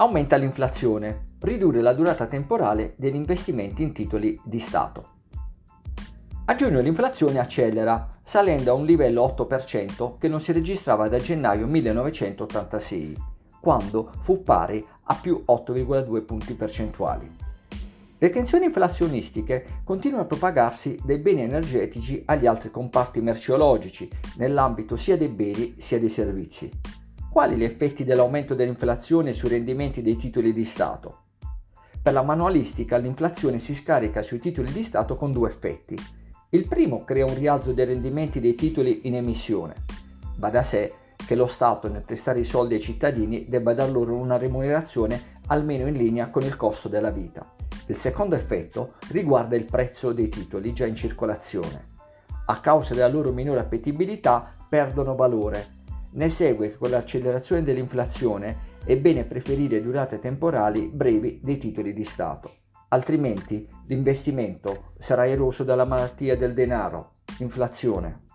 Aumenta l'inflazione, ridurre la durata temporale degli investimenti in titoli di Stato. A giugno l'inflazione accelera, salendo a un livello 8% che non si registrava da gennaio 1986, quando fu pari a più 8,2 punti percentuali. Le tensioni inflazionistiche continuano a propagarsi dai beni energetici agli altri comparti merceologici, nell'ambito sia dei beni sia dei servizi. Quali gli effetti dell'aumento dell'inflazione sui rendimenti dei titoli di Stato? Per la manualistica l'inflazione si scarica sui titoli di Stato con due effetti. Il primo crea un rialzo dei rendimenti dei titoli in emissione. Va da sé che lo Stato nel prestare i soldi ai cittadini debba dar loro una remunerazione almeno in linea con il costo della vita. Il secondo effetto riguarda il prezzo dei titoli già in circolazione. A causa della loro minore appetibilità perdono valore. Ne segue che con l'accelerazione dell'inflazione è bene preferire durate temporali brevi dei titoli di Stato. Altrimenti l'investimento sarà eroso dalla malattia del denaro, inflazione.